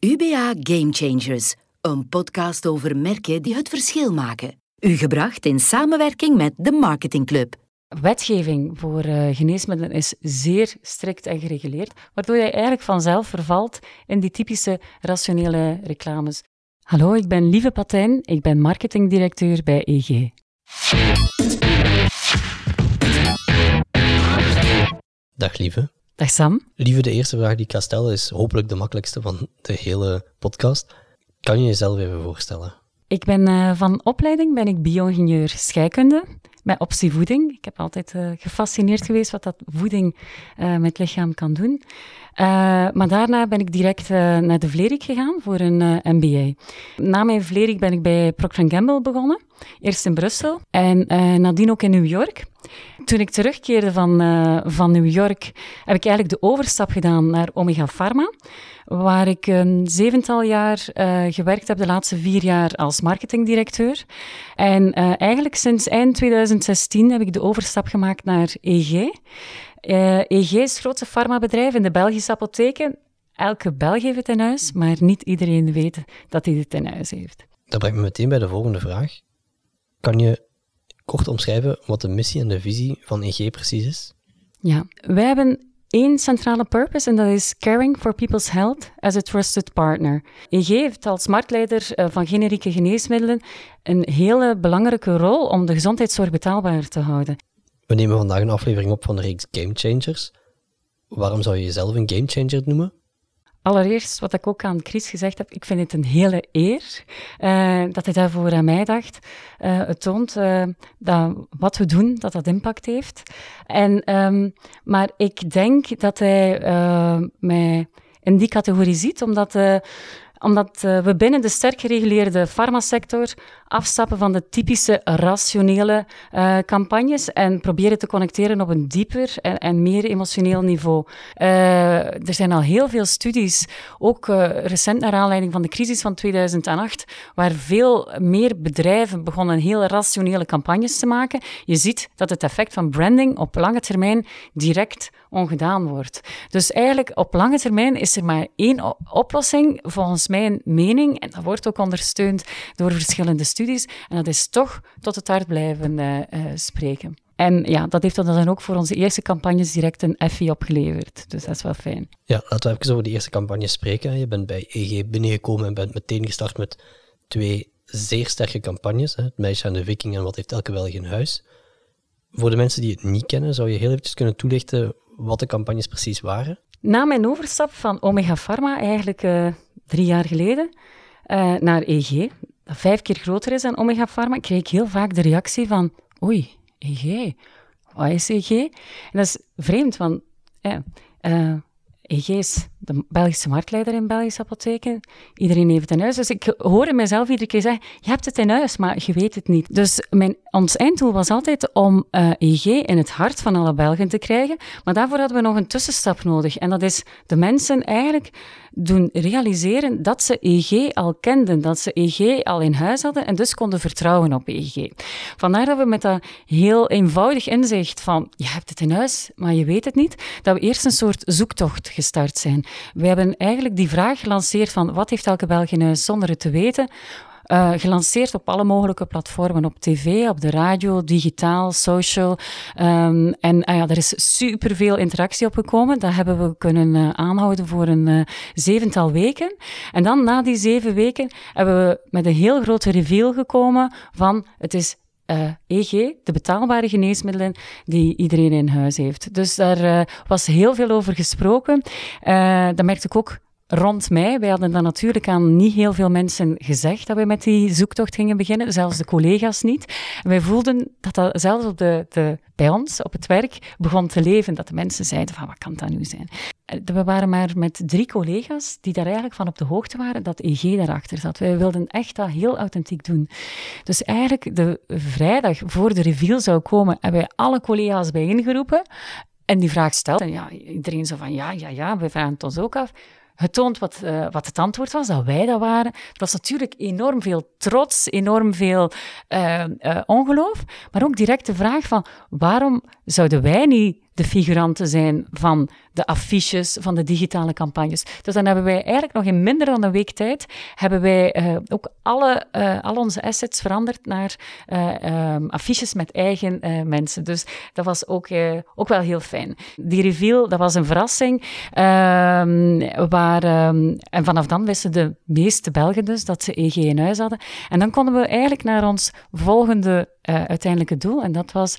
UBA Game Changers, een podcast over merken die het verschil maken. U gebracht in samenwerking met de Marketing Club. Wetgeving voor uh, geneesmiddelen is zeer strikt en gereguleerd, waardoor je eigenlijk vanzelf vervalt in die typische rationele reclames. Hallo, ik ben Lieve Patijn, ik ben marketingdirecteur bij EG. Dag Lieve. Dag Sam. Lieve, de eerste vraag die ik ga stellen is hopelijk de makkelijkste van de hele podcast. Kan je jezelf even voorstellen? Ik ben uh, van opleiding ben ik bio-ingenieur scheikunde met optie voeding. Ik heb altijd uh, gefascineerd geweest wat dat voeding uh, met lichaam kan doen. Maar daarna ben ik direct naar de Vlerik gegaan voor een MBA. Na mijn Vlerik ben ik bij Procter Gamble begonnen. Eerst in Brussel en nadien ook in New York. Toen ik terugkeerde van, van New York, heb ik eigenlijk de overstap gedaan naar Omega Pharma, waar ik een zevental jaar gewerkt heb, de laatste vier jaar als marketingdirecteur. En eigenlijk sinds eind 2016 heb ik de overstap gemaakt naar EG. EG is het grootste farmabedrijf in de Belgische apotheken. Elke Belg heeft het in huis, maar niet iedereen weet dat hij het in huis heeft. Dat brengt me meteen bij de volgende vraag. Kan je kort omschrijven wat de missie en de visie van EG precies is? Ja, wij hebben één centrale purpose en dat is caring for people's health as a trusted partner. EG heeft als marktleider eh, van generieke geneesmiddelen een hele belangrijke rol om de gezondheidszorg betaalbaar te houden. We nemen vandaag een aflevering op van de reeks Game Changers. Waarom zou je jezelf een game changer noemen? Allereerst, wat ik ook aan Chris gezegd heb, ik vind het een hele eer uh, dat hij daarvoor aan mij dacht. Uh, het toont uh, dat wat we doen, dat dat impact heeft. En, um, maar ik denk dat hij mij in die categorie ziet, omdat omdat uh, we binnen de sterk gereguleerde farmasector afstappen van de typische rationele uh, campagnes en proberen te connecteren op een dieper en, en meer emotioneel niveau. Uh, er zijn al heel veel studies, ook recent naar aanleiding van de crisis van 2008, waar veel meer bedrijven begonnen heel rationele campagnes te maken. Je ziet dat het effect van branding op lange termijn direct ongedaan wordt. Dus eigenlijk op lange termijn is er maar één oplossing, volgens mijn mening, en dat wordt ook ondersteund door verschillende studies, en dat is toch tot het hart blijven uh, spreken. En ja, dat heeft dan ook voor onze eerste campagnes direct een Effie opgeleverd. Dus dat is wel fijn. Ja, laten we even over die eerste campagne spreken. Je bent bij EG binnengekomen en bent meteen gestart met twee zeer sterke campagnes. Hè? Het meisje aan de viking en wat heeft elke Belg in huis. Voor de mensen die het niet kennen, zou je heel eventjes kunnen toelichten wat de campagnes precies waren? Na mijn overstap van Omega Pharma, eigenlijk uh, drie jaar geleden, uh, naar EG, dat vijf keer groter is dan Omega Pharma, kreeg ik heel vaak de reactie van oei, EG, wat is EG? En dat is vreemd, want uh, EG is de Belgische marktleider in Belgische apotheken. Iedereen heeft het in huis. Dus ik hoor mezelf iedere keer zeggen, je hebt het in huis, maar je weet het niet. Dus mijn, ons einddoel was altijd om uh, eh, EG in het hart van alle Belgen te krijgen. Maar daarvoor hadden we nog een tussenstap nodig. En dat is de mensen eigenlijk doen realiseren dat ze EG al kenden, dat ze EG al in huis hadden en dus konden vertrouwen op EG. Vandaar dat we met dat heel eenvoudig inzicht van je hebt het in huis, maar je weet het niet, dat we eerst een soort zoektocht gestart zijn. We hebben eigenlijk die vraag gelanceerd van wat heeft elke Belg in huis zonder het te weten, uh, gelanceerd op alle mogelijke platformen, op tv, op de radio, digitaal, social. Um, en uh, ja, er is superveel interactie op gekomen. Dat hebben we kunnen uh, aanhouden voor een zevental weken. En dan na die zeven weken hebben we met een heel grote reveal gekomen van het is EG, de betaalbare geneesmiddelen die iedereen in huis heeft. Dus daar was heel veel over gesproken. Uh, dat merkte ik ook rond mij. Wij hadden dan natuurlijk aan niet heel veel mensen gezegd dat we met die zoektocht gingen beginnen, zelfs de collega's niet. Wij voelden dat dat zelfs op de, de, bij ons op het werk begon te leven, dat de mensen zeiden van wat kan dat nu zijn? We waren maar met drie collega's die daar eigenlijk van op de hoogte waren dat EG daarachter zat. Wij wilden echt dat heel authentiek doen. Dus eigenlijk de vrijdag voor de reveal zou komen, hebben wij alle collega's bijeengeroepen en die vraag stelde. En ja, iedereen zo van ja, ja, ja, we vragen het ons ook af het toont wat, uh, wat het antwoord was, dat wij dat waren. Dat was natuurlijk enorm veel trots, enorm veel uh, uh, ongeloof, maar ook direct de vraag van waarom zouden wij niet de figuranten zijn van de affiches, van de digitale campagnes. Dus dan hebben wij eigenlijk nog in minder dan een week tijd, hebben wij uh, ook alle, uh, al onze assets veranderd naar uh, um, affiches met eigen mensen. Dus dat was ook, ook wel heel fijn. Die reveal, dat was een verrassing. Ehm, waar, um, en vanaf dan wisten de meeste Belgen dus dat ze EG in huis hadden. En dan konden we eigenlijk naar ons volgende uiteindelijke doel. En dat was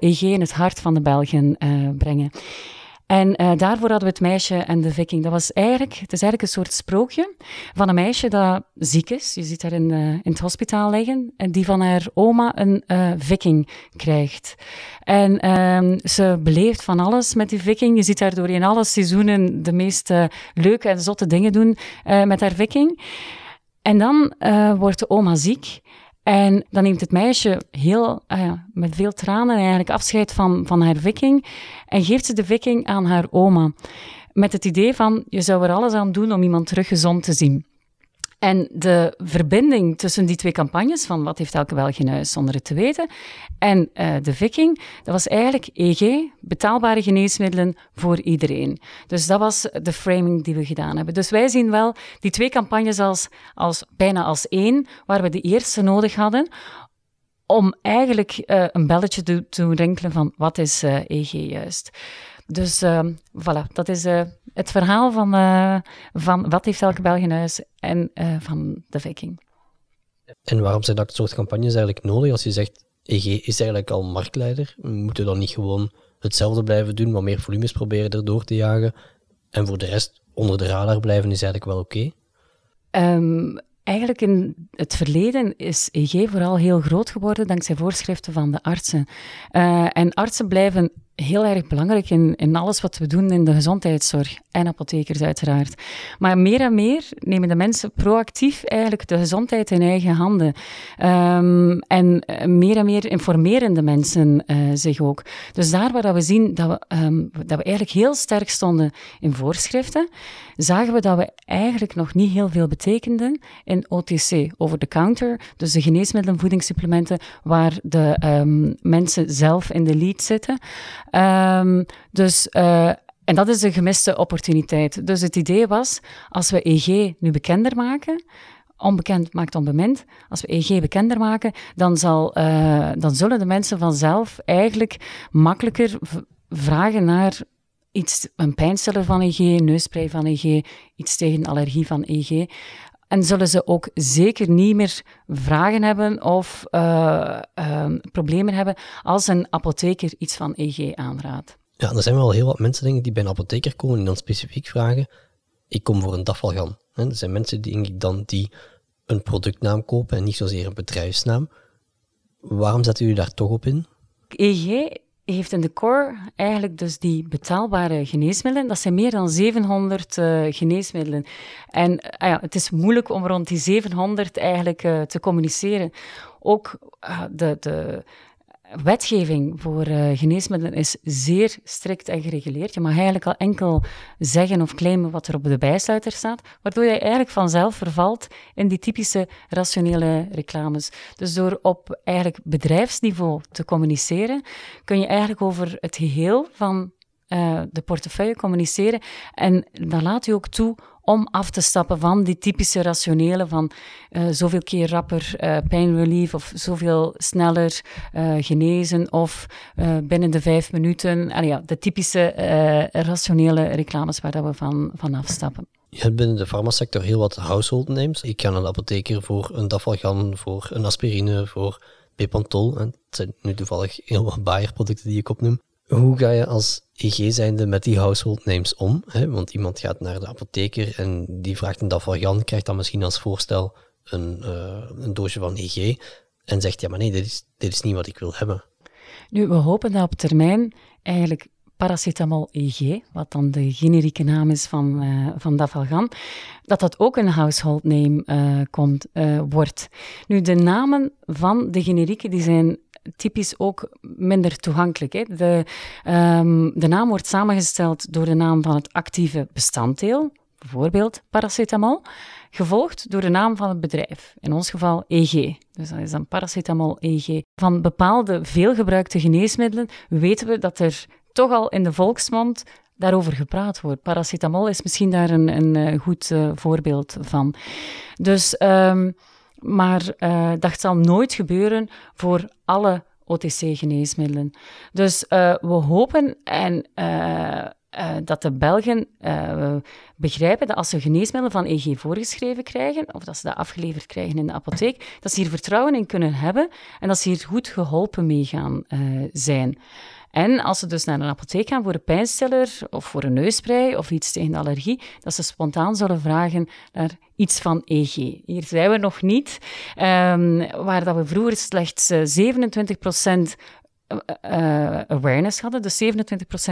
EG in het hart van de Belgen brengen. En daarvoor hadden we het meisje en de viking. Dat was eigenlijk, het is eigenlijk een soort sprookje van een meisje dat ziek is. Je ziet haar in, in het hospitaal liggen. En die van haar oma een uh, viking krijgt. En ehm, ze beleeft van alles met die viking. Je ziet haar in alle seizoenen de meest leuke en zotte dingen doen met haar viking. En dan wordt de oma ziek. En dan neemt het meisje heel, uh, met veel tranen eigenlijk afscheid van, van haar viking en geeft ze de viking aan haar oma. Met het idee van, je zou er alles aan doen om iemand terug gezond te zien. En de verbinding tussen die twee campagnes, van wat heeft elke Belg in huis zonder het te weten, en uh, de Viking, dat was eigenlijk EG, betaalbare geneesmiddelen voor iedereen. Dus dat was de framing die we gedaan hebben. Dus wij zien wel die twee campagnes als, als bijna als één, waar we de eerste nodig hadden om eigenlijk uh, een belletje te, te rinkelen van wat is EG juist. Dus uh, voilà, dat is het verhaal van, uh, van wat heeft elke Belg in huis en van de Viking. En waarom zijn dat soort campagnes eigenlijk nodig? Als je zegt, EG is eigenlijk al marktleider, moeten we dan niet gewoon hetzelfde blijven doen, maar meer volumes proberen erdoor te jagen en voor de rest onder de radar blijven is eigenlijk wel oké? Okay? Um, Eigenlijk in het verleden is EG vooral heel groot geworden dankzij voorschriften van de artsen. Uh, en artsen blijven heel erg belangrijk in, in alles wat we doen in de gezondheidszorg. En apothekers uiteraard. Maar meer en meer nemen de mensen proactief eigenlijk de gezondheid in eigen handen. Um, en meer en meer informeren de mensen uh, zich ook. Dus daar waar we zien dat we, um, dat we eigenlijk heel sterk stonden in voorschriften, zagen we dat we eigenlijk nog niet heel veel betekenden OTC, over the counter. Dus de geneesmiddelen, voedingssupplementen, waar de um, mensen zelf in de lead zitten. Um, dus, uh, en dat is een gemiste opportuniteit. Dus het idee was, als we EG nu bekender maken, onbekend maakt onbemind. Als we EG bekender maken, dan, zal, uh, dan zullen de mensen vanzelf eigenlijk makkelijker vragen naar iets, een pijnstiller van EG, neuspray van EG, iets tegen allergie van EG. En zullen ze ook zeker niet meer vragen hebben of uh, uh, problemen hebben als een apotheker iets van EG aanraadt. Ja, er zijn wel heel wat mensen denk ik, die bij een apotheker komen en dan specifiek vragen, ik kom voor een dafalgan. Er zijn mensen die, denk ik, dan die een productnaam kopen en niet zozeer een bedrijfsnaam. Waarom zetten u daar toch op in? EG heeft in de core eigenlijk dus die betaalbare geneesmiddelen. Dat zijn meer dan 700 uh, geneesmiddelen. En uh, ja, het is moeilijk om rond die 700 eigenlijk uh, te communiceren. Ook de, de wetgeving voor uh, geneesmiddelen is zeer strikt en gereguleerd. Je mag eigenlijk al enkel zeggen of claimen wat er op de bijsluiter staat, waardoor je eigenlijk vanzelf vervalt in die typische rationele reclames. Dus door op eigenlijk bedrijfsniveau te communiceren, kun je eigenlijk over het geheel van uh, de portefeuille communiceren en dan laat u ook toe om af te stappen van die typische rationele van uh, zoveel keer rapper uh, pijnrelief of zoveel sneller genezen of binnen de vijf minuten. Allee, ja, de typische rationele reclames waar dat we van, van afstappen. Je hebt binnen de farmasector heel wat household names. Ik ga naar de apotheker voor een dafalgan, voor een aspirine, voor Bepantol. Het zijn nu toevallig heel wat Bayer-producten die ik opnoem. Hoe ga je als EG zijnde met die household names om? Hè? Want iemand gaat naar de apotheker en die vraagt een Dafalgan, krijgt dan misschien als voorstel een, uh, een doosje van EG en zegt, ja maar nee, dit is, is niet wat ik wil hebben. Nu, we hopen dat op termijn eigenlijk paracetamol EG, wat dan de generieke naam is van, uh, van Dafalgan, dat dat ook een household name uh, komt, wordt. Nu, de namen van de generieken die zijn typisch ook minder toegankelijk. Hè. De, um, de naam wordt samengesteld door de naam van het actieve bestanddeel, bijvoorbeeld paracetamol, gevolgd door de naam van het bedrijf, in ons geval EG. Dus dat is dan paracetamol EG. Van bepaalde veelgebruikte geneesmiddelen weten we dat er toch al in de volksmond daarover gepraat wordt. Paracetamol is misschien daar een, een, eh, goed uh, voorbeeld van. Dus, um, maar uh, dat zal nooit gebeuren voor alle OTC-geneesmiddelen. Dus we hopen en uh, dat de Belgen begrijpen dat als ze geneesmiddelen van EG voorgeschreven krijgen, of dat ze dat afgeleverd krijgen in de apotheek, dat ze hier vertrouwen in kunnen hebben en dat ze hier goed geholpen mee gaan zijn. En als ze dus naar een apotheek gaan voor een pijnstiller of voor een neusprei of iets tegen de allergie, dat ze spontaan zullen vragen naar iets van EG. Hier zijn we nog niet. Um, waar dat we vroeger slechts 27 uh, awareness hadden, dus 27%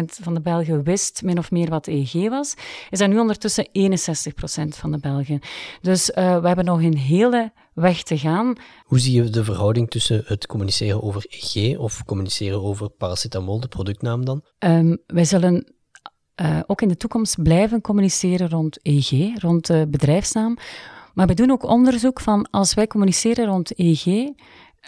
van de Belgen wist min of meer wat EG was, is dat nu ondertussen 61% van de Belgen. Dus uh, we hebben nog een hele weg te gaan. Hoe zie je de verhouding tussen het communiceren over EG of communiceren over paracetamol, de productnaam dan? Um, wij zullen uh, ook in de toekomst blijven communiceren rond EG, rond de bedrijfsnaam. Maar we doen ook onderzoek van als wij communiceren rond EG,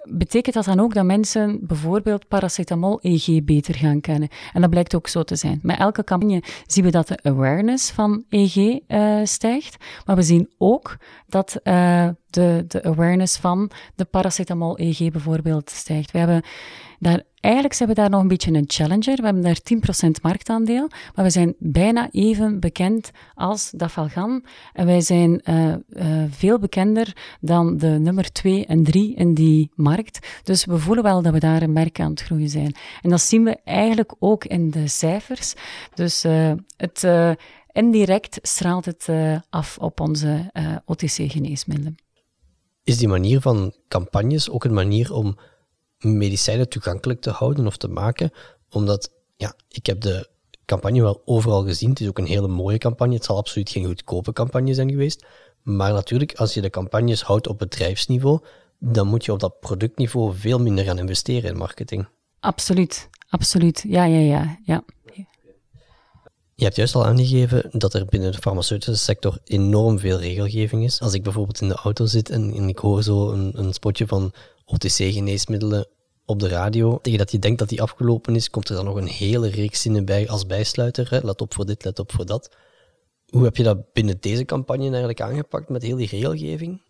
betekent dat dan ook dat mensen bijvoorbeeld paracetamol EG beter gaan kennen? En dat blijkt ook zo te zijn. Met elke campagne zien we dat de awareness van EG eh, stijgt, maar we zien ook dat uh, de, de awareness van de paracetamol EG bijvoorbeeld stijgt. We hebben daar, eigenlijk zijn we daar nog een beetje een challenger. We hebben daar 10% marktaandeel, maar we zijn bijna even bekend als Dafalgan. En wij zijn uh, uh, veel bekender dan de nummer 2 en 3 in die markt. Dus we voelen wel dat we daar een merk aan het groeien zijn. En dat zien we eigenlijk ook in de cijfers. Dus uh, het indirect straalt het af op onze OTC-geneesmiddelen. Is die manier van campagnes ook een manier om medicijnen toegankelijk te houden of te maken. Omdat, ja, ik heb de campagne wel overal gezien. Het is ook een hele mooie campagne. Het zal absoluut geen goedkope campagne zijn geweest. Maar natuurlijk, als je de campagnes houdt op bedrijfsniveau, dan moet je op dat productniveau veel minder gaan investeren in marketing. Absoluut, absoluut. Ja, ja, ja. ja. Je hebt juist al aangegeven dat er binnen de farmaceutische sector enorm veel regelgeving is. Als ik bijvoorbeeld in de auto zit en, en ik hoor zo een, een spotje van OTC-geneesmiddelen op de radio. Tegen dat je denkt dat die afgelopen is, komt er dan nog een hele reeks zinnen bij als bijsluiter. Let op voor dit, let op voor dat. Hoe heb je dat binnen deze campagne eigenlijk aangepakt met heel die regelgeving?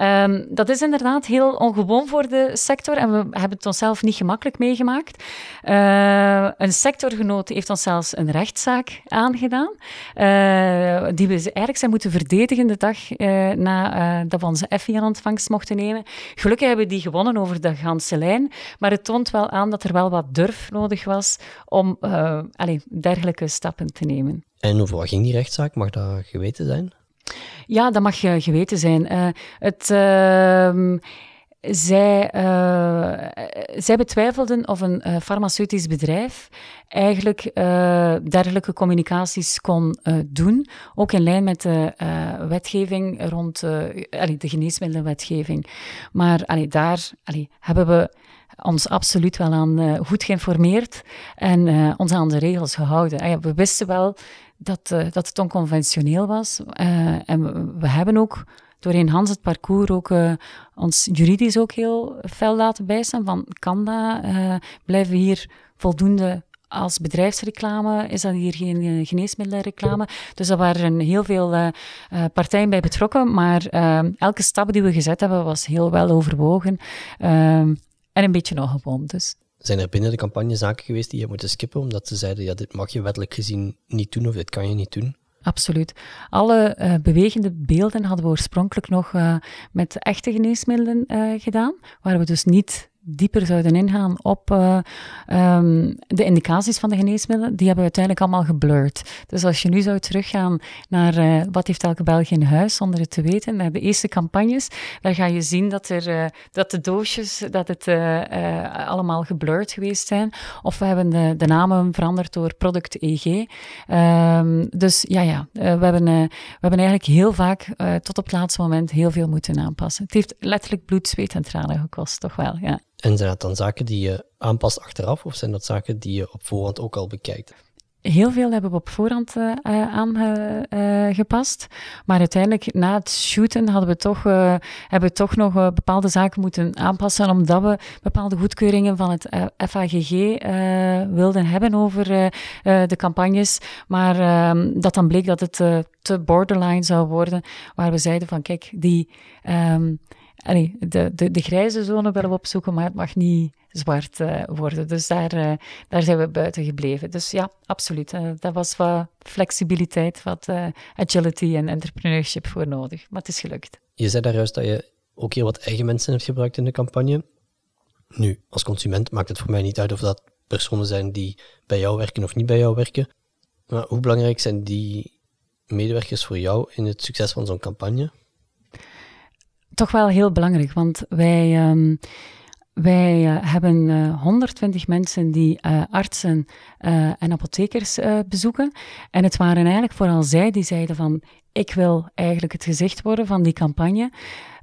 Um, dat is inderdaad heel ongewoon voor de sector en we hebben het onszelf niet gemakkelijk meegemaakt. Uh, een sectorgenoot heeft ons zelfs een rechtszaak aangedaan, uh, die we eigenlijk zijn moeten verdedigen de dag uh, dat we onze effie aan ontvangst mochten nemen. Gelukkig hebben we die gewonnen over de ganse lijn, maar het toont wel aan dat er wel wat durf nodig was om allez, dergelijke stappen te nemen. En wat ging die rechtszaak? Mag dat geweten zijn? Ja, dat mag je geweten zijn. Uh, het, uh, zij, uh, zij betwijfelden of een farmaceutisch bedrijf eigenlijk dergelijke communicaties kon doen, ook in lijn met de wetgeving rond de geneesmiddelenwetgeving. Maar daar hebben we ons absoluut wel aan goed geïnformeerd en ons aan de regels gehouden. we wisten wel dat, uh, dat het onconventioneel was. Uh, en we, hebben ook doorheen Hans het parcours ook uh, ons juridisch ook heel fel laten bijstaan van kan dat? blijven we hier voldoende als bedrijfsreclame? Is dat hier geen geneesmiddelenreclame? Dus daar waren heel veel partijen bij betrokken, maar elke stap die we gezet hebben was heel wel overwogen en een beetje ongewoon dus. Zijn er binnen de campagne zaken geweest die je moet skippen, omdat ze zeiden, ja, dit mag je wettelijk gezien niet doen of dit kan je niet doen? Absoluut. Alle uh, bewegende beelden hadden we oorspronkelijk nog uh, met echte geneesmiddelen uh, gedaan, waar we dus niet dieper zouden ingaan op uh, um, de indicaties van de geneesmiddelen, die hebben we uiteindelijk allemaal geblurred. Dus als je nu zou teruggaan naar uh, wat heeft elke Belg in huis, zonder het te weten, naar de eerste campagnes, dan ga je zien dat, er, uh, dat de doosjes, dat het allemaal geblurred geweest zijn. Of we hebben de, de namen veranderd door product EG. Um, dus ja, ja, we, hebben, we hebben eigenlijk heel vaak tot op het laatste moment heel veel moeten aanpassen. Het heeft letterlijk bloed, zweet en tranen gekost, toch wel, ja. En zijn dat dan zaken die je aanpast achteraf, of zijn dat zaken die je op voorhand ook al bekijkt? heel veel hebben we op voorhand uh, aangepast. maar uiteindelijk, na het shooten, hadden we toch, hebben we toch nog bepaalde zaken moeten aanpassen, omdat we bepaalde goedkeuringen van het FAGG wilden hebben over de campagnes. Maar ehm, dat dan bleek dat het te borderline zou worden, waar we zeiden van, kijk, die... Um, de, de, de grijze zone willen we opzoeken, maar het mag niet zwart uh, worden. Dus daar, uh, daar zijn we buiten gebleven. Dus ja, absoluut. Uh, dat was wat flexibiliteit, wat agility en entrepreneurship voor nodig. Maar het is gelukt. Je zei daar juist dat je ook heel wat eigen mensen hebt gebruikt in de campagne. Nu, als consument maakt het voor mij niet uit of dat personen zijn die bij jou werken of niet bij jou werken. Maar hoe belangrijk zijn die medewerkers voor jou in het succes van zo'n campagne? Toch wel heel belangrijk, want wij. Um, wij uh, hebben uh, 120 mensen die uh, artsen en apothekers bezoeken. En het waren eigenlijk vooral zij die zeiden van ik wil eigenlijk het gezicht worden van die campagne.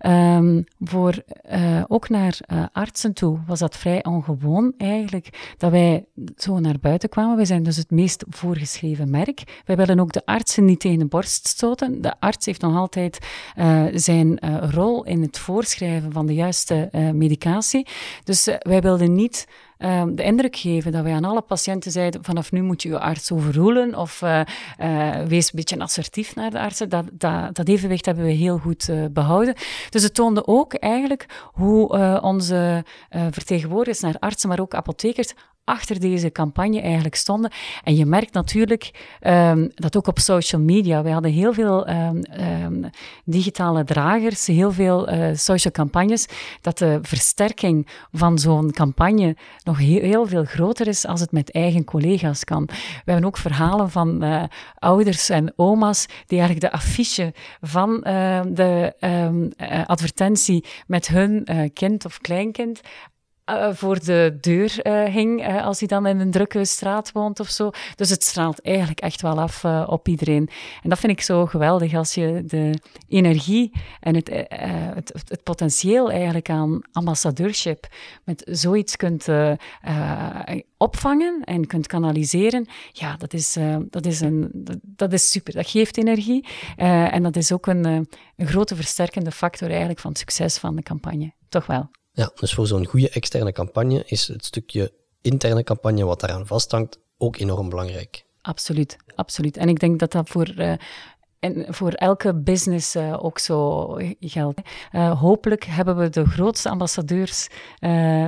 Um, voor, uh, ook naar uh, artsen toe was dat vrij ongewoon eigenlijk, dat wij zo naar buiten kwamen. Wij zijn dus het meest voorgeschreven merk. Wij willen ook de artsen niet tegen de borst stoten. De arts heeft nog altijd uh, zijn rol in het voorschrijven van de juiste medicatie. Dus wij wilden niet um, de indruk geven dat wij aan alle patiënten zeiden: vanaf nu moet je je arts overroelen of uh, uh, wees een beetje assertief naar de artsen. Dat, dat, dat evenwicht hebben we heel goed uh, behouden. Dus het toonde ook eigenlijk hoe onze vertegenwoordigers naar artsen, maar ook apothekers achter deze campagne eigenlijk stonden. En je merkt natuurlijk um, dat ook op social media. We hadden heel veel um, um, digitale dragers, heel veel uh, social campagnes, dat de versterking van zo'n campagne nog heel, heel, veel groter is als het met eigen collega's kan. We hebben ook verhalen van uh, ouders en oma's die eigenlijk de affiche van uh, de advertentie met hun kind of kleinkind uh, voor de deur uh, hing als hij dan in een drukke straat woont of zo. Dus het straalt eigenlijk echt wel af op iedereen. En dat vind ik zo geweldig als je de energie en het, het, het, potentieel eigenlijk aan ambassadeurship met zoiets kunt opvangen en kunt kanaliseren. Ja, dat is, dat is, een, dat, dat, is super. Dat geeft energie en dat is ook een, een grote versterkende factor eigenlijk van het succes van de campagne. Toch wel. Ja, dus voor zo'n goede externe campagne is het stukje interne campagne wat daaraan vasthangt ook enorm belangrijk. Absoluut, absoluut. En ik denk dat dat voor uh, en voor elke business uh, ook zo geldt. Uh, hopelijk hebben we de grootste ambassadeurs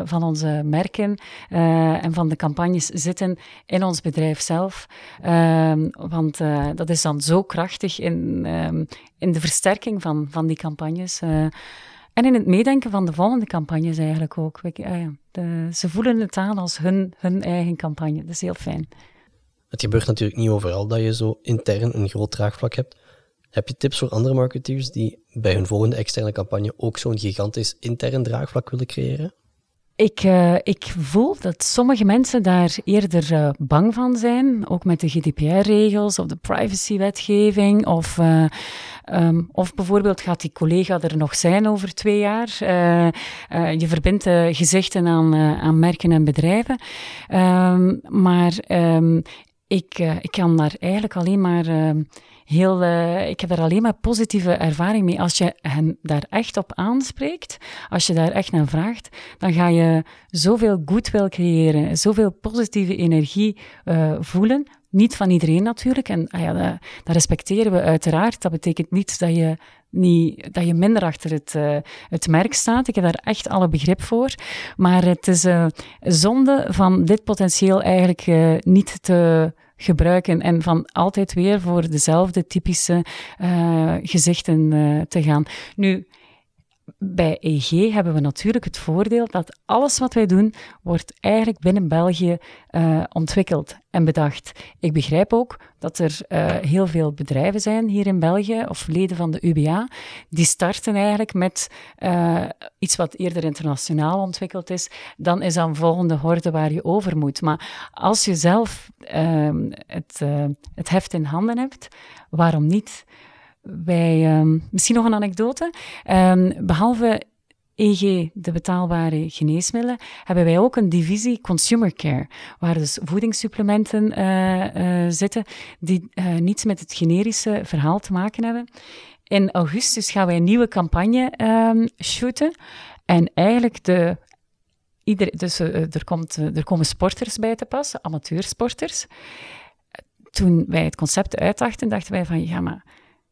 van onze merken en van de campagnes zitten in ons bedrijf zelf. Ehm, want dat is dan zo krachtig in, um, in de versterking van, van die campagnes. En in het meedenken van de volgende campagnes eigenlijk ook. Ah ze voelen het aan als hun, hun eigen campagne. Dat is heel fijn. Het gebeurt natuurlijk niet overal dat je zo intern een groot draagvlak hebt. Heb je tips voor andere marketeers die bij hun volgende externe campagne ook zo'n gigantisch intern draagvlak willen creëren? Ik, uh, ik voel dat sommige mensen daar eerder uh, bang van zijn, ook met de GDPR-regels of de privacywetgeving. Of, uh, um, of bijvoorbeeld gaat die collega er nog zijn over twee jaar. je verbindt gezichten aan, aan merken en bedrijven. Um, maar um, ik, ik kan daar eigenlijk alleen maar heel, uh, ik heb daar alleen maar positieve ervaring mee. Als je hen daar echt op aanspreekt, als je daar echt naar vraagt, dan ga je zoveel goodwill creëren, zoveel positieve energie uh, voelen. Niet van iedereen natuurlijk, en ah ja, dat, dat, respecteren we uiteraard. Dat betekent niet dat je, niet, dat je minder achter het, uh, het merk staat. Ik heb daar echt alle begrip voor. Maar het is zonde van dit potentieel eigenlijk niet te gebruiken en van altijd weer voor dezelfde typische uh, gezichten uh, te gaan. Nu, bij EG hebben we natuurlijk het voordeel dat alles wat wij doen, wordt eigenlijk binnen België uh, ontwikkeld en bedacht. Ik begrijp ook dat er uh, heel veel bedrijven zijn hier in België, of leden van de UBA, die starten eigenlijk met uh, iets wat eerder internationaal ontwikkeld is. Dan is dan volgende horde waar je over moet. Maar als je zelf ehm, het, het heft in handen hebt, waarom niet? Wij, um, misschien nog een anekdote. Um, behalve EG, de betaalbare geneesmiddelen, hebben wij ook een divisie consumer care, waar dus voedingssupplementen uh, uh, zitten die uh, niets met het generische verhaal te maken hebben. In augustus gaan wij een nieuwe campagne um, shooten. En eigenlijk de Ieder, dus er, komt, er komen sporters bij te passen, amateursporters. Toen wij het concept uitdachten, dachten wij van ja, maar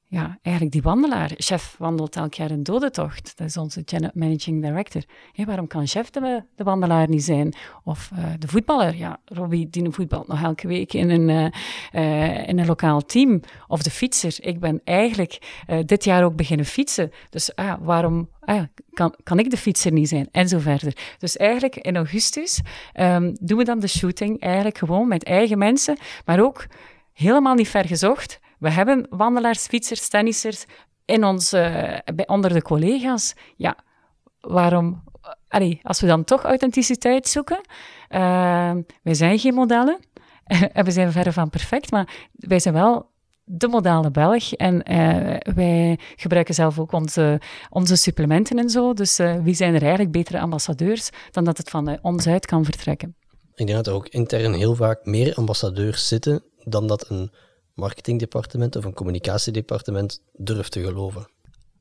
ja, eigenlijk die wandelaar. Chef wandelt elk jaar een dodentocht. Dat is onze managing director. waarom kan chef de, de, wandelaar niet zijn? Of uh, de voetballer. Ja, Robbie die voetbalt nog elke week in een, uh, uh, in een lokaal team. Of de fietser. Ik ben eigenlijk dit jaar ook beginnen fietsen. Dus ah, waarom ah, kan, kan ik de fietser niet zijn? En zo verder. Dus eigenlijk in augustus um, doen we dan de shooting eigenlijk gewoon met eigen mensen. Maar ook helemaal niet ver gezocht we hebben wandelaars, fietsers, tennissers in ons, bij, onder de collega's. Ja, waarom... Allee, als we dan toch authenticiteit zoeken... Uh, wij zijn geen modellen. en we zijn verre van perfect, maar wij zijn wel de modale Belg. En uh, wij gebruiken zelf ook onze, onze supplementen en zo. Dus uh, wie zijn er eigenlijk betere ambassadeurs dan dat het van ons uit kan vertrekken? Ik denk dat er ook intern heel vaak meer ambassadeurs zitten dan dat een marketingdepartement of een communicatiedepartement durft te geloven.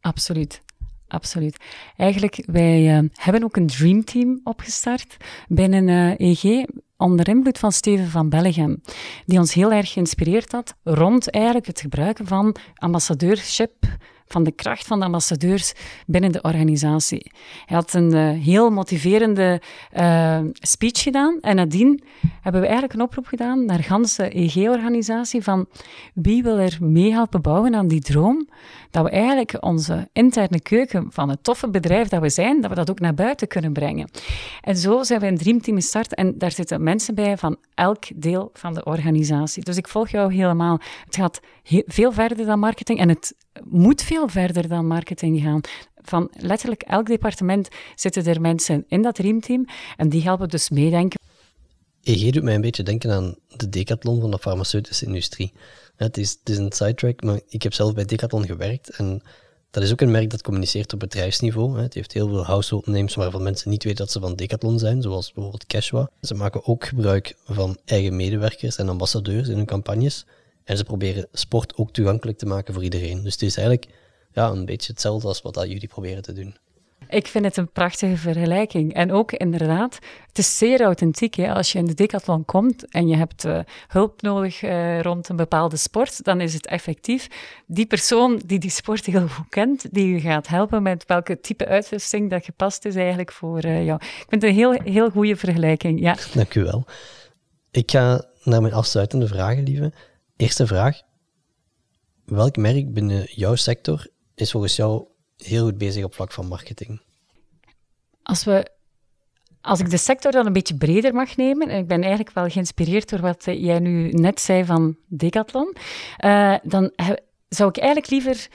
Absoluut. Absoluut. Eigenlijk, wij uh, hebben ook een dreamteam opgestart binnen EG, onder invloed van Steven van Bellegem, die ons heel erg geïnspireerd had rond eigenlijk het gebruiken van ambassadeurship van de kracht van de ambassadeurs binnen de organisatie. Hij had een uh, heel motiverende uh, speech gedaan en nadien hebben we eigenlijk een oproep gedaan naar ganse EG-organisatie van wie wil er mee helpen bouwen aan die droom, dat we eigenlijk onze interne keuken van het toffe bedrijf dat we zijn, dat we dat ook naar buiten kunnen brengen. En zo zijn we een dreamteam gestart en daar zitten mensen bij van elk deel van de organisatie. Dus ik volg jou helemaal. Het gaat veel verder dan marketing en het moet veel verder dan marketing gaan. Van letterlijk elk departement zitten er mensen in dat dreamteam en die helpen dus meedenken. EG doet mij een beetje denken aan de decathlon van de farmaceutische industrie. Het is, het is een sidetrack, maar ik heb zelf bij Decathlon gewerkt en dat is ook een merk dat communiceert op bedrijfsniveau. Het heeft heel veel household names waarvan mensen niet weten dat ze van Decathlon zijn, zoals bijvoorbeeld Cashwa. Ze maken ook gebruik van eigen medewerkers en ambassadeurs in hun campagnes. En ze proberen sport ook toegankelijk te maken voor iedereen. Dus het is eigenlijk ja, een beetje hetzelfde als wat dat jullie proberen te doen. Ik vind het een prachtige vergelijking. En ook inderdaad, het is zeer authentiek. Hè? Als je in de decathlon komt en je hebt uh, hulp nodig uh, rond een bepaalde sport, dan is het effectief die persoon die die sport heel goed kent, die je gaat helpen met welke type uitrusting dat gepast is eigenlijk voor uh, jou. Ik vind het een heel, heel goede vergelijking. Ja. Dank u wel. Ik ga naar mijn afsluitende vragen, lieve. Eerste vraag. Welk merk binnen jouw sector is volgens jou heel goed bezig op vlak van marketing? Als, we, als ik de sector dan een beetje breder mag nemen, en ik ben eigenlijk wel geïnspireerd door wat jij nu net zei van Decathlon, uh, dan zou ik eigenlijk liever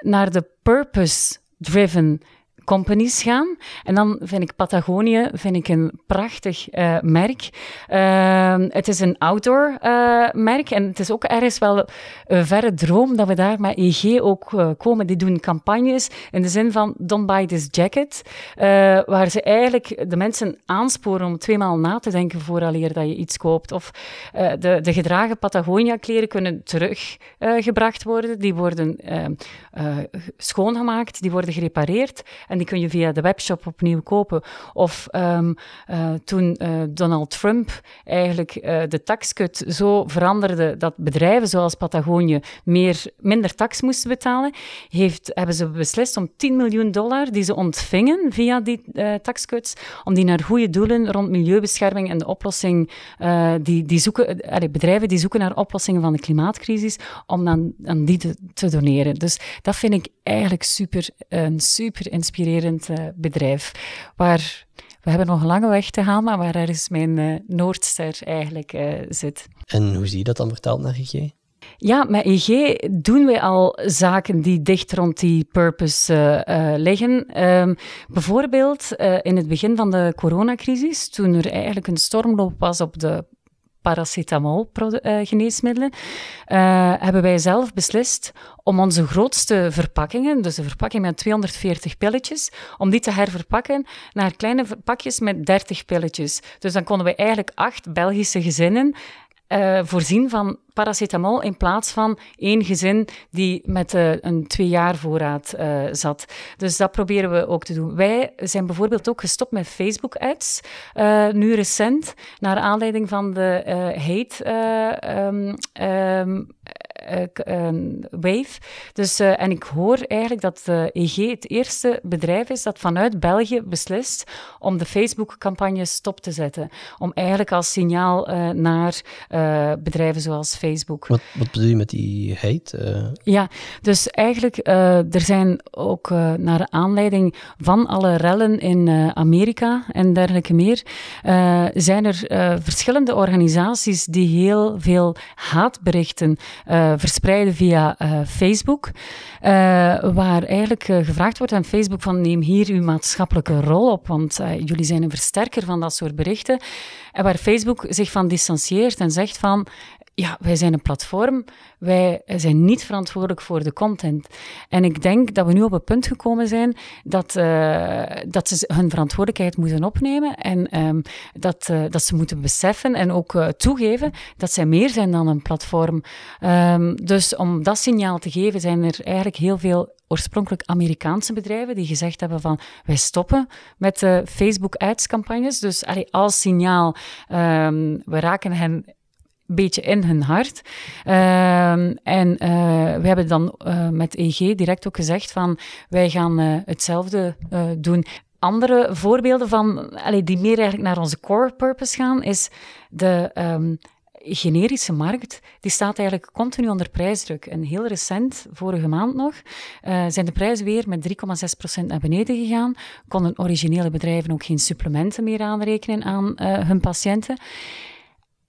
naar de purpose-driven companies gaan. En dan vind ik Patagonië vind ik een prachtig uh, merk. Uh, het is een outdoor uh, merk en het is ook ergens wel een verre droom dat we daar met EG ook uh, komen. Die doen campagnes in de zin van don't buy this jacket, waar ze eigenlijk de mensen aansporen om tweemaal na te denken vooraleer dat je iets koopt. Of de, de gedragen Patagonia kleren kunnen teruggebracht worden. Die worden schoongemaakt, die worden gerepareerd en die kun je via de webshop opnieuw kopen. Of um, uh, toen uh, Donald Trump eigenlijk uh, de taxcut zo veranderde dat bedrijven zoals Patagonië meer, minder tax moesten betalen, heeft, hebben ze beslist om 10 miljoen dollar die ze ontvingen via die taxcuts, om die naar goede doelen rond milieubescherming en de oplossing, die, die zoeken, bedrijven die zoeken naar oplossingen van de klimaatcrisis, om dan aan die te, te doneren. Dus dat vind ik eigenlijk super, een super inspirerend uh, bedrijf. Waar we hebben nog een lange weg te gaan, maar waar ergens mijn uh, Noordster eigenlijk uh, zit. En hoe zie je dat dan vertaald naar EG? Ja, met EG doen wij al zaken die dicht rond die purpose uh, liggen. Um, bijvoorbeeld in het begin van de coronacrisis, toen er eigenlijk een stormloop was op de paracetamol-geneesmiddelen, hebben wij zelf beslist om onze grootste verpakkingen, dus een verpakking met 240 pilletjes, om die te herverpakken naar kleine pakjes met 30 pilletjes. Dus dan konden we eigenlijk acht Belgische gezinnen uh, voorzien van paracetamol in plaats van één gezin die met uh, een twee jaar voorraad uh, zat. Dus dat proberen we ook te doen. Wij zijn bijvoorbeeld ook gestopt met Facebook-ads, nu recent, naar aanleiding van de hate um, um, wave. Dus, en ik hoor eigenlijk dat EG het eerste bedrijf is dat vanuit België beslist om de Facebook-campagne stop te zetten. Om eigenlijk als signaal naar bedrijven zoals Facebook. Wat, wat bedoel je met die hate? Ja, dus eigenlijk, er zijn ook naar aanleiding van alle rellen in Amerika en dergelijke meer, zijn er verschillende organisaties die heel veel haatberichten verspreiden via uh, Facebook, uh, waar eigenlijk gevraagd wordt aan Facebook van neem hier uw maatschappelijke rol op, want jullie zijn een versterker van dat soort berichten. En waar Facebook zich van distancieert en zegt van ja, wij zijn een platform, wij zijn niet verantwoordelijk voor de content. En ik denk dat we nu op het punt gekomen zijn dat, uh, dat ze hun verantwoordelijkheid moeten opnemen en um, dat, uh, dat ze moeten beseffen en ook uh, toegeven dat zij meer zijn dan een platform. Um, dus om dat signaal te geven zijn er eigenlijk heel veel oorspronkelijk Amerikaanse bedrijven die gezegd hebben van wij stoppen met Facebook ads campagnes. Dus allee, als signaal, um, we raken hen beetje in hun hart. Uh, en uh, we hebben dan uh, met EG direct ook gezegd van wij gaan uh, hetzelfde doen. Andere voorbeelden van, allee, die meer eigenlijk naar onze core purpose gaan, is de um, generische markt. Die staat eigenlijk continu onder prijsdruk. En heel recent, vorige maand nog, zijn de prijzen weer met 3,6% naar beneden gegaan. Konden originele bedrijven ook geen supplementen meer aanrekenen aan hun patiënten.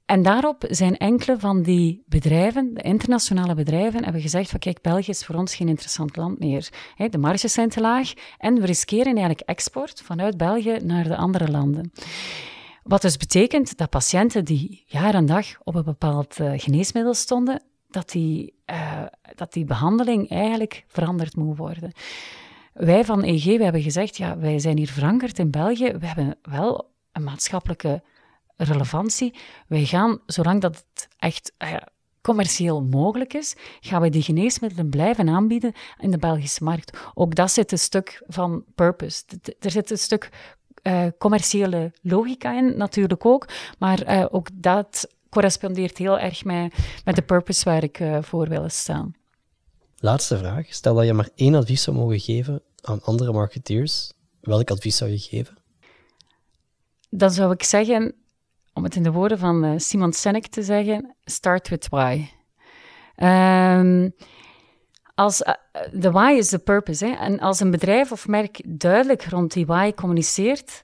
En daarop zijn enkele van die bedrijven, de internationale bedrijven, hebben gezegd van kijk, België is voor ons geen interessant land meer. De marges zijn te laag en we riskeren eigenlijk export vanuit België naar de andere landen. Wat dus betekent dat patiënten die jaar en dag op een bepaald uh, geneesmiddel stonden, dat die, uh, dat die behandeling eigenlijk veranderd moet worden. Wij van EG we hebben gezegd, ja, wij zijn hier verankerd in België, we hebben wel een maatschappelijke relevantie. Wij gaan, zolang dat het echt uh, commercieel mogelijk is, gaan we die geneesmiddelen blijven aanbieden in de Belgische markt. Ook dat zit een stuk van purpose. Er zit een stuk uh, commerciële logica in, natuurlijk ook, maar uh, ook dat correspondeert heel erg met, met de purpose waar ik voor wil staan. Laatste vraag. Stel dat je maar één advies zou mogen geven aan andere marketeers. Welk advies zou je geven? Dan zou ik zeggen, om het in de woorden van uh, Simon Sinek te zeggen, start with why. Um, als, uh, de why is the purpose. Hè? En als een bedrijf of merk duidelijk rond die why communiceert,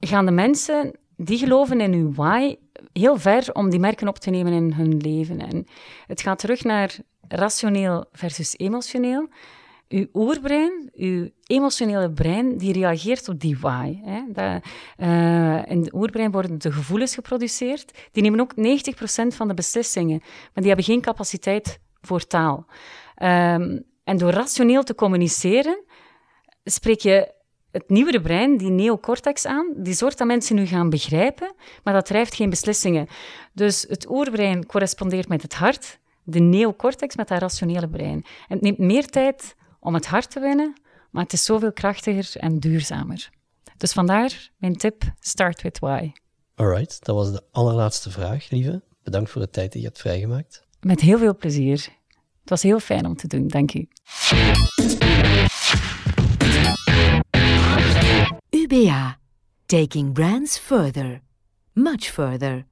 gaan de mensen die geloven in uw why heel ver om die merken op te nemen in hun leven. En het gaat terug naar rationeel versus emotioneel uw oerbrein, uw emotionele brein, die reageert op die why. Hè. Dat, uh, in het oerbrein worden de gevoelens geproduceerd. Die nemen ook 90% van de beslissingen, maar die hebben geen capaciteit voor taal. Um, en door rationeel te communiceren, spreek je het nieuwere brein, die neocortex aan, die zorgt dat mensen nu gaan begrijpen, maar dat drijft geen beslissingen. Dus het oerbrein correspondeert met het hart, de neocortex met dat rationele brein. En het neemt meer tijd om het hart te winnen, maar het is zoveel krachtiger en duurzamer. Dus vandaar mijn tip: start with why. Alright, dat was de allerlaatste vraag, lieve. Bedankt voor de tijd die je hebt vrijgemaakt. Met heel veel plezier. Het was heel fijn om te doen, dank u. UBA, taking brands further, much further.